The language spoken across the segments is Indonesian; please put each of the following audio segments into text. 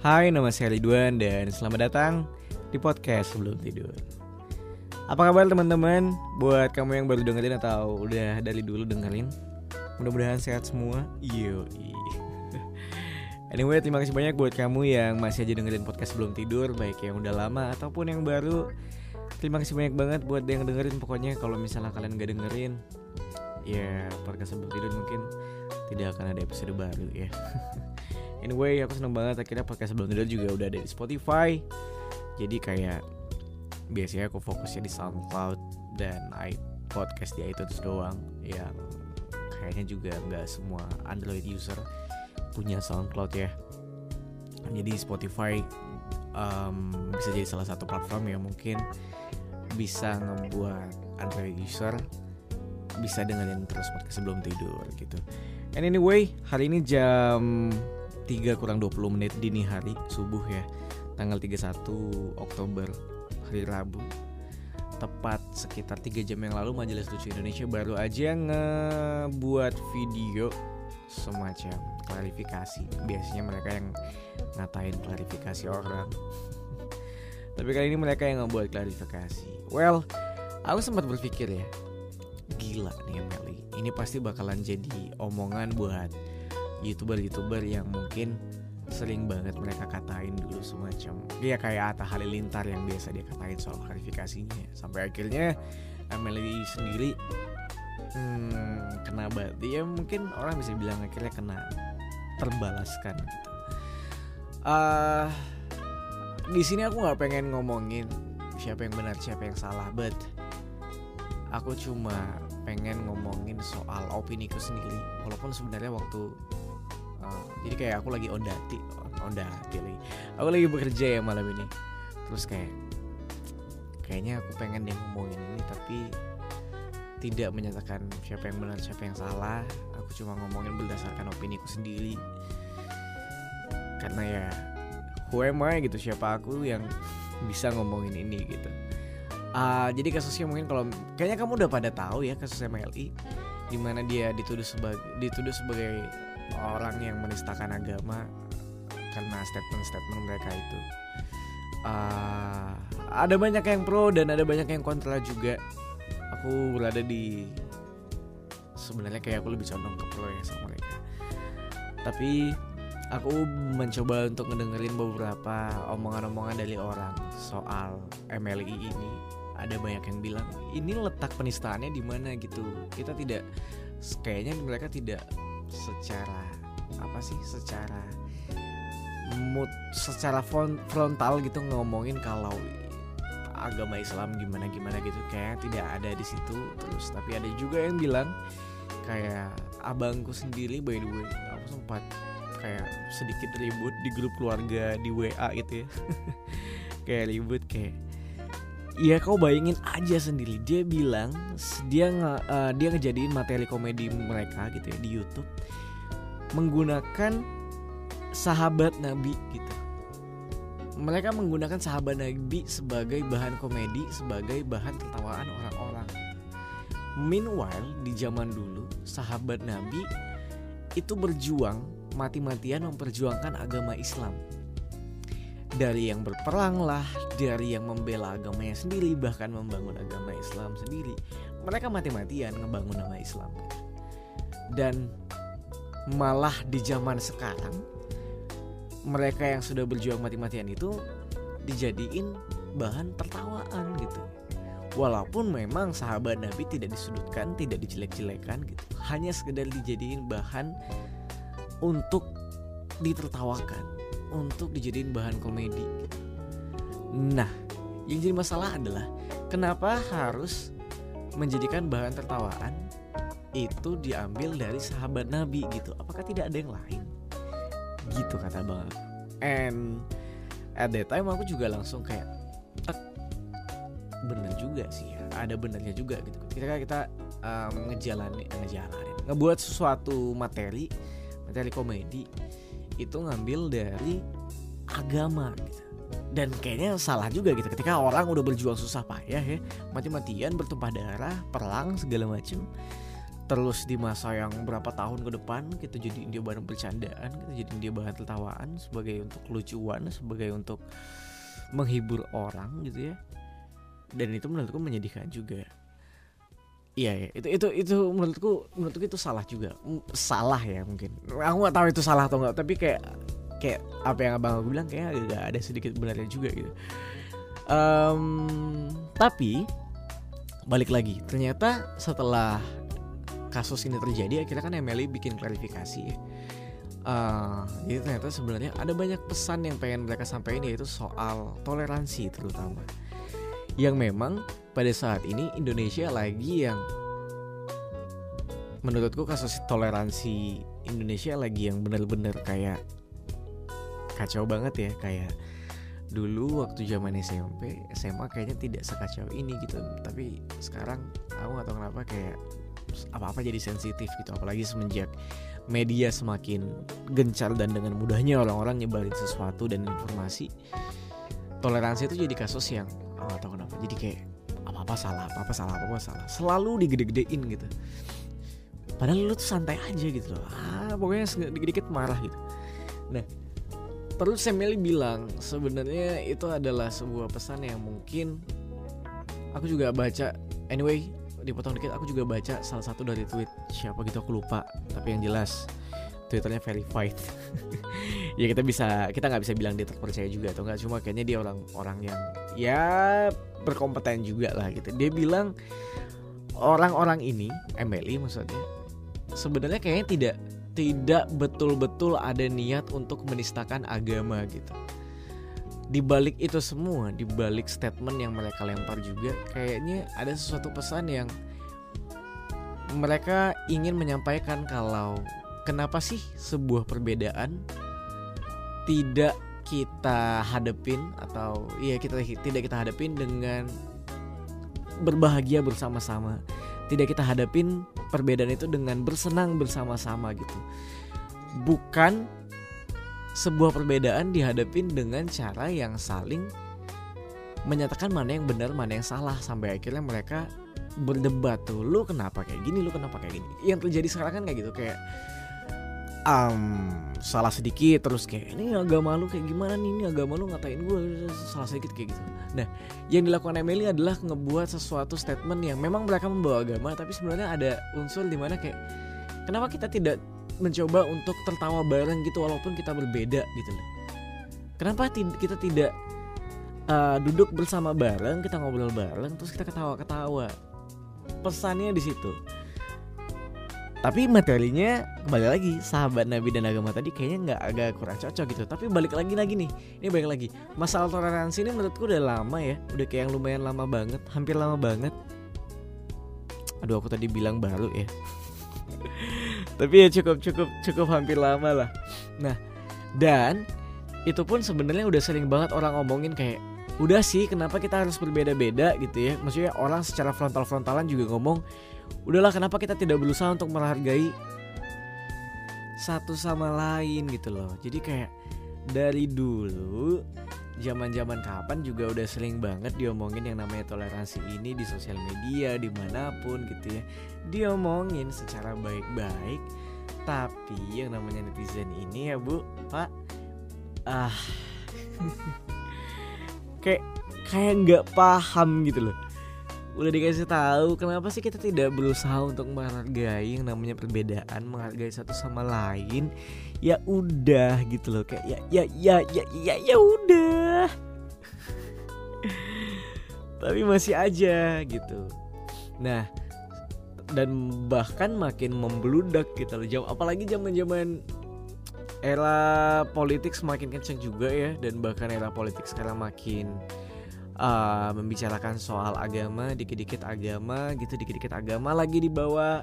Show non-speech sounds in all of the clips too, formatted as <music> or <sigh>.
Hai, nama saya Ridwan dan selamat datang di podcast Sebelum Tidur. Apa kabar teman-teman? Buat kamu yang baru dengerin atau udah dari dulu dengerin, mudah-mudahan sehat semua. Yo. <laughs> Anyway, terima kasih banyak buat kamu yang masih aja dengerin podcast sebelum tidur, baik yang udah lama ataupun yang baru. Terima kasih banyak banget buat yang dengerin. Pokoknya kalau misalnya kalian gak dengerin, ya podcast sebelum tidur mungkin tidak akan ada episode baru ya. <laughs> anyway, aku seneng banget akhirnya podcast sebelum tidur juga udah ada di Spotify. Jadi kayak biasanya aku fokusnya di SoundCloud dan i podcast di iTunes doang yang kayaknya juga nggak semua Android user punya SoundCloud ya. Jadi Spotify um, bisa jadi salah satu platform yang mungkin bisa ngebuat Android user bisa dengerin terus podcast sebelum tidur gitu. And anyway, hari ini jam 3 kurang 20 menit dini hari subuh ya. Tanggal 31 Oktober hari Rabu. Tepat sekitar 3 jam yang lalu Majelis Lucu Indonesia baru aja ngebuat video semacam klarifikasi. Biasanya mereka yang ngatain klarifikasi orang. <laughs> Tapi kali ini mereka yang ngebuat klarifikasi. Well, aku sempat berpikir ya, gila nih Emily. Ini pasti bakalan jadi omongan buat youtuber-youtuber yang mungkin sering banget mereka katain dulu semacam ya kayak Atta Halilintar yang biasa dia katain soal klarifikasinya sampai akhirnya Emily sendiri hmm, kena banget ya mungkin orang bisa bilang akhirnya kena terbalaskan. Uh, di sini aku nggak pengen ngomongin siapa yang benar siapa yang salah, but aku cuma pengen ngomongin soal opini ku sendiri. Walaupun sebenarnya waktu uh, jadi kayak aku lagi ondati, ondati lagi. Aku lagi bekerja ya malam ini. Terus kayak kayaknya aku pengen deh ngomongin ini tapi tidak menyatakan siapa yang benar siapa yang salah aku cuma ngomongin berdasarkan opini ku sendiri karena ya who am I gitu siapa aku yang bisa ngomongin ini gitu uh, jadi kasusnya mungkin kalau kayaknya kamu udah pada tahu ya kasus MLI di mana dia dituduh sebagai dituduh sebagai orang yang menistakan agama karena statement-statement mereka itu. Uh, ada banyak yang pro dan ada banyak yang kontra juga. Aku berada di sebenarnya kayak aku lebih condong ke pro ya sama mereka. Tapi aku mencoba untuk ngedengerin beberapa omongan-omongan dari orang soal MLI ini. Ada banyak yang bilang ini letak penistaannya di mana? gitu. Kita tidak kayaknya mereka tidak secara apa sih secara mood secara frontal gitu ngomongin kalau agama Islam gimana gimana gitu. Kayak tidak ada di situ terus tapi ada juga yang bilang kayak abangku sendiri by the way aku sempat kayak sedikit ribut di grup keluarga di WA gitu ya. <laughs> Kayak ribut kayak Iya kau bayangin aja sendiri dia bilang dia nge, uh, dia ngejadiin materi komedi mereka gitu ya di YouTube menggunakan sahabat Nabi gitu mereka menggunakan sahabat Nabi sebagai bahan komedi, sebagai bahan tertawaan orang-orang. Meanwhile, di zaman dulu, sahabat Nabi itu berjuang mati-matian memperjuangkan agama Islam. Dari yang berperang lah, dari yang membela agamanya sendiri, bahkan membangun agama Islam sendiri. Mereka mati-matian ngebangun nama Islam. Dan malah di zaman sekarang, mereka yang sudah berjuang mati-matian itu dijadiin bahan tertawaan gitu. Walaupun memang sahabat Nabi tidak disudutkan, tidak dijelek-jelekan gitu. Hanya sekedar dijadiin bahan untuk ditertawakan, untuk dijadiin bahan komedi. Nah, yang jadi masalah adalah kenapa harus menjadikan bahan tertawaan itu diambil dari sahabat Nabi gitu. Apakah tidak ada yang lain? gitu kata bang and at that time aku juga langsung kayak bener juga sih ya ada benernya juga gitu ketika kita um, ngejalanin ngejalanin ngebuat sesuatu materi materi komedi itu ngambil dari agama gitu. Dan kayaknya salah juga gitu ketika orang udah berjuang susah payah ya mati-matian bertumpah darah perang segala macem terus di masa yang berapa tahun ke depan kita jadi dia bahan bercandaan kita jadi dia bahan tertawaan sebagai untuk lucuan sebagai untuk menghibur orang gitu ya. Dan itu menurutku menyedihkan juga iya ya itu itu itu menurutku menurutku itu salah juga. Salah ya mungkin. Aku nggak tahu itu salah atau enggak tapi kayak kayak apa yang abang aku bilang kayak agak ada sedikit benarnya juga gitu. Um, tapi balik lagi. Ternyata setelah kasus ini terjadi akhirnya kan Emily bikin klarifikasi ya. Uh, jadi ternyata sebenarnya ada banyak pesan yang pengen mereka sampaikan yaitu soal toleransi terutama. Yang memang pada saat ini Indonesia lagi yang menurutku kasus toleransi Indonesia lagi yang benar-benar kayak kacau banget ya. Kayak dulu waktu zaman SMP SMA kayaknya tidak sekacau ini gitu. Tapi sekarang aku nggak tahu kenapa kayak apa-apa jadi sensitif gitu. Apalagi semenjak media semakin gencar dan dengan mudahnya orang-orang nyebarin sesuatu dan informasi toleransi itu jadi kasus yang oh, tahu kenapa. Jadi kayak apa-apa salah apa-apa salah apa-apa salah. Selalu digede-gedein gitu. Padahal lu tuh santai aja gitu loh. Ah pokoknya dikit-dikit marah gitu. Nah perlu Samuel bilang sebenarnya itu adalah sebuah pesan yang mungkin aku juga baca. Anyway dipotong dikit aku juga baca salah satu dari tweet. Siapa gitu aku lupa. Tapi yang jelas twitternya verified. <laughs> Ya kita bisa kita nggak bisa bilang dia terpercaya juga atau nggak cuma kayaknya dia orang-orang yang ya berkompeten juga lah gitu. Dia bilang orang-orang ini Emily maksudnya sebenarnya kayaknya tidak tidak betul-betul ada niat untuk menistakan agama gitu. Di balik itu semua, di balik statement yang mereka lempar juga kayaknya ada sesuatu pesan yang mereka ingin menyampaikan kalau kenapa sih sebuah perbedaan tidak kita hadepin atau iya kita tidak kita hadapin dengan berbahagia bersama-sama. Tidak kita hadapin perbedaan itu dengan bersenang bersama-sama gitu. Bukan sebuah perbedaan dihadapin dengan cara yang saling menyatakan mana yang benar mana yang salah sampai akhirnya mereka berdebat tuh lu kenapa kayak gini lu kenapa kayak gini yang terjadi sekarang kan kayak gitu kayak um, salah sedikit terus kayak ini agama lu kayak gimana nih ini agama lu ngatain gue salah sedikit kayak gitu nah yang dilakukan Emily adalah ngebuat sesuatu statement yang memang mereka membawa agama tapi sebenarnya ada unsur di mana kayak kenapa kita tidak mencoba untuk tertawa bareng gitu walaupun kita berbeda gitu loh. Kenapa kita tidak uh, duduk bersama bareng, kita ngobrol bareng, terus kita ketawa-ketawa. Pesannya di situ. Tapi materinya kembali lagi sahabat Nabi dan agama tadi kayaknya nggak agak kurang cocok gitu. Tapi balik lagi lagi nih, ini balik lagi. Masalah toleransi ini menurutku udah lama ya, udah kayak yang lumayan lama banget, hampir lama banget. Aduh aku tadi bilang baru ya. <laughs> Tapi ya cukup cukup cukup hampir lama lah. Nah dan itu pun sebenarnya udah sering banget orang ngomongin kayak udah sih kenapa kita harus berbeda-beda? gitu ya. Maksudnya orang secara frontal-frontalan juga ngomong udahlah kenapa kita tidak berusaha untuk menghargai satu sama lain? Gitu loh. Jadi kayak dari dulu zaman-zaman kapan juga udah sering banget diomongin yang namanya toleransi ini di sosial media di mana pun gitu ya. Diomongin secara baik-baik tapi yang namanya netizen ini ya bu pak ah <laughs> kayak kayak nggak paham gitu loh udah dikasih tahu kenapa sih kita tidak berusaha untuk menghargai yang namanya perbedaan menghargai satu sama lain? Ya udah gitu loh kayak ya ya ya ya ya ya udah. Tapi masih aja gitu. Nah dan bahkan makin membludak gitu loh apalagi zaman zaman era politik semakin kencang juga ya dan bahkan era politik sekarang makin uh, membicarakan soal agama dikit-dikit agama gitu dikit-dikit agama lagi dibawa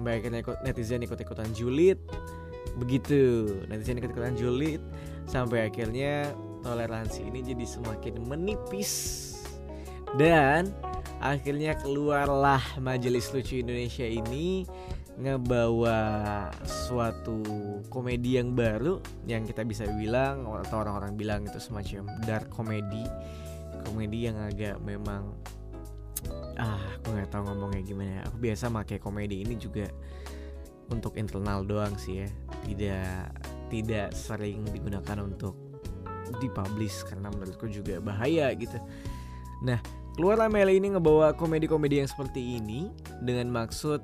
akhirnya netizen ikut-ikutan julid. Begitu netizen ikut-ikutan julid. Sampai akhirnya toleransi ini jadi semakin menipis. Dan akhirnya keluarlah Majelis Lucu Indonesia ini ngebawa suatu komedi yang baru yang kita bisa bilang atau orang-orang bilang itu semacam dark comedy komedi yang agak memang ah aku nggak tahu ngomongnya gimana aku biasa pakai komedi ini juga untuk internal doang sih ya. Tidak tidak sering digunakan untuk dipublish karena menurutku juga bahaya gitu. Nah keluarlah Mele ini ngebawa komedi-komedi yang seperti ini dengan maksud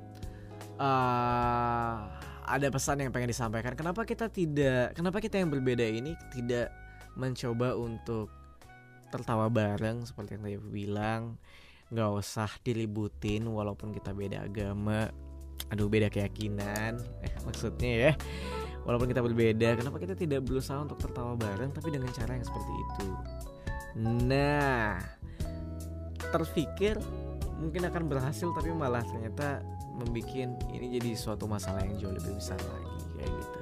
uh, ada pesan yang pengen disampaikan. Kenapa kita tidak kenapa kita yang berbeda ini tidak mencoba untuk tertawa bareng seperti yang tadi aku bilang. Nggak usah dilibutin walaupun kita beda agama. Aduh beda keyakinan. Eh, maksudnya ya walaupun kita berbeda kenapa kita tidak berusaha untuk tertawa bareng tapi dengan cara yang seperti itu? Nah terpikir mungkin akan berhasil tapi malah ternyata membuat ini jadi suatu masalah yang jauh lebih besar lagi kayak gitu.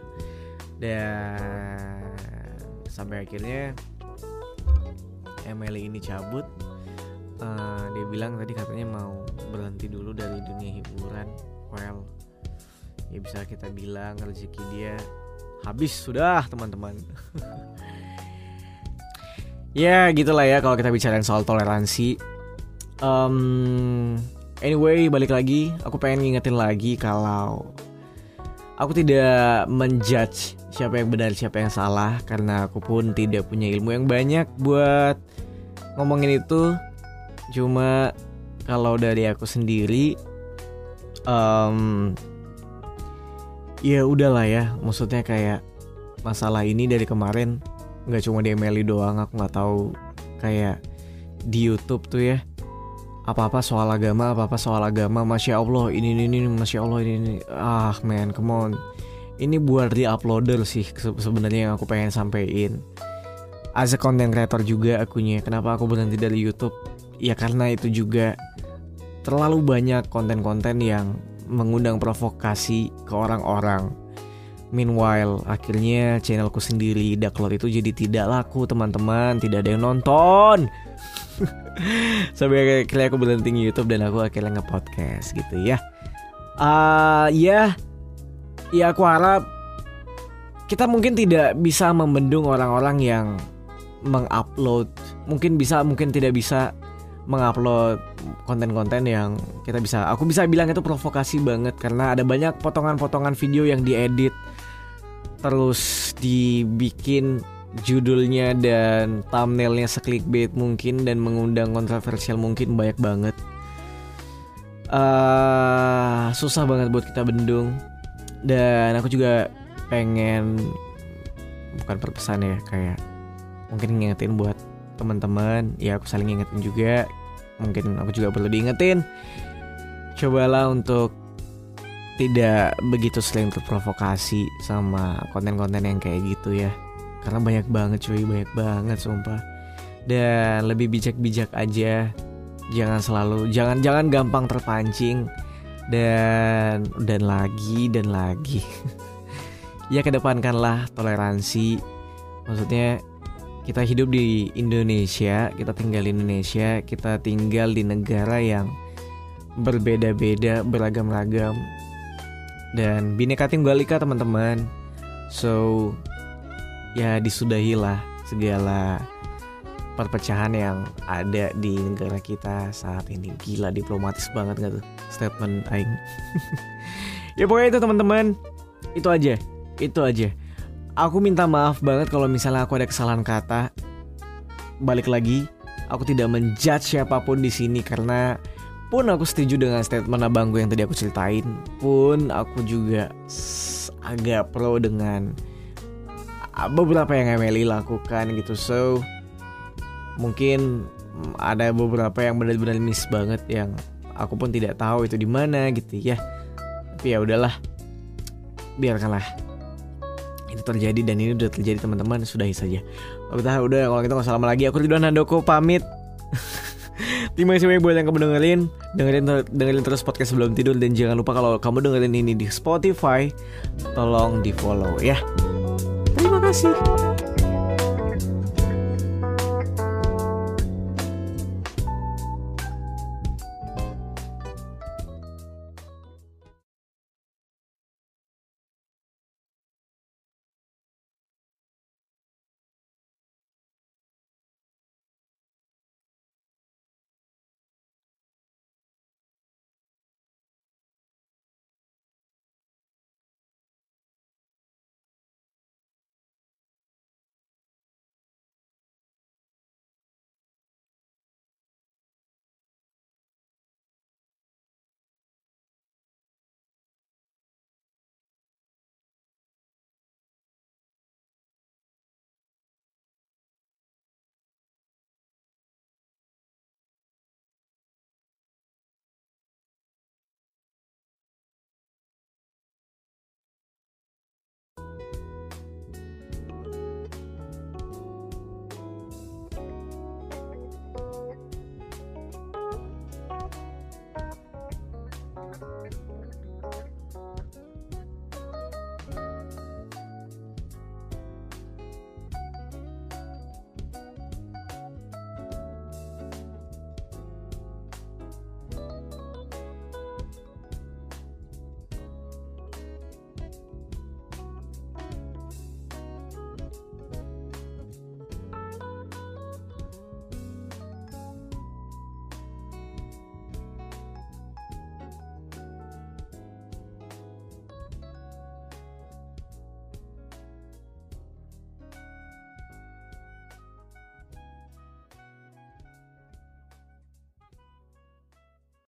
Dan sampai akhirnya Emily ini cabut uh, dia bilang tadi katanya mau berhenti dulu dari dunia hiburan. Well ya bisa kita bilang rezeki dia habis sudah teman-teman. <laughs> Ya gitulah ya kalau kita bicarain soal toleransi. Um, anyway balik lagi aku pengen ngingetin lagi kalau aku tidak menjudge siapa yang benar siapa yang salah karena aku pun tidak punya ilmu yang banyak buat ngomongin itu cuma kalau dari aku sendiri um, ya udahlah ya. Maksudnya kayak masalah ini dari kemarin nggak cuma di Emily doang aku nggak tahu kayak di YouTube tuh ya apa-apa soal agama apa-apa soal agama masya Allah ini ini ini masya Allah ini, ini. ah man come on. Ini buat di uploader sih sebenarnya yang aku pengen sampein as a content creator juga akunya kenapa aku berhenti dari YouTube ya karena itu juga terlalu banyak konten-konten yang mengundang provokasi ke orang-orang. Meanwhile, akhirnya channelku sendiri Daklot itu jadi tidak laku teman-teman, tidak ada yang nonton. <laughs> Sampai akhirnya aku berhenti YouTube dan aku akhirnya nge-podcast gitu ya. Uh, ya, ya aku harap kita mungkin tidak bisa membendung orang-orang yang mengupload, mungkin bisa, mungkin tidak bisa mengupload konten-konten yang kita bisa aku bisa bilang itu provokasi banget karena ada banyak potongan-potongan video yang diedit terus dibikin judulnya dan thumbnailnya seklikbait mungkin dan mengundang kontroversial mungkin banyak banget. Uh, susah banget buat kita bendung dan aku juga pengen bukan perpesan ya kayak mungkin ngingetin buat teman-teman ya aku saling ingetin juga. Mungkin aku juga perlu diingetin. Cobalah untuk tidak begitu sering terprovokasi sama konten-konten yang kayak gitu ya. Karena banyak banget cuy banyak banget sumpah. Dan lebih bijak-bijak aja. Jangan selalu jangan jangan gampang terpancing. Dan dan lagi dan lagi. <laughs> Ya kedepankanlah toleransi. Maksudnya kita hidup di Indonesia, kita tinggal di Indonesia, kita tinggal di negara yang berbeda-beda, beragam-ragam dan bineka tunggal ika teman-teman. So ya disudahilah segala perpecahan yang ada di negara kita saat ini. Gila diplomatis banget gak tuh statement aing. <laughs> ya pokoknya itu teman-teman. Itu aja. Itu aja aku minta maaf banget kalau misalnya aku ada kesalahan kata. Balik lagi, aku tidak menjudge siapa pun di sini karena pun aku setuju dengan statement abangku yang tadi aku ceritain. Pun aku juga agak pro dengan beberapa yang Emily lakukan gitu. So mungkin ada beberapa yang benar-benar miss banget yang aku pun tidak tahu itu di mana gitu ya. Tapi ya udahlah. Biarkanlah itu terjadi dan ini udah terjadi teman-teman. Sudahi saja. Kalau kita udah. Kalau kita nggak salah lagi. Aku Ridwan Handoko pamit. <laughs> Terima kasih buat yang kamu dengerin. Dengerin dengerin terus podcast sebelum tidur. Dan jangan lupa kalau kamu dengerin ini di Spotify tolong di follow ya. Terima kasih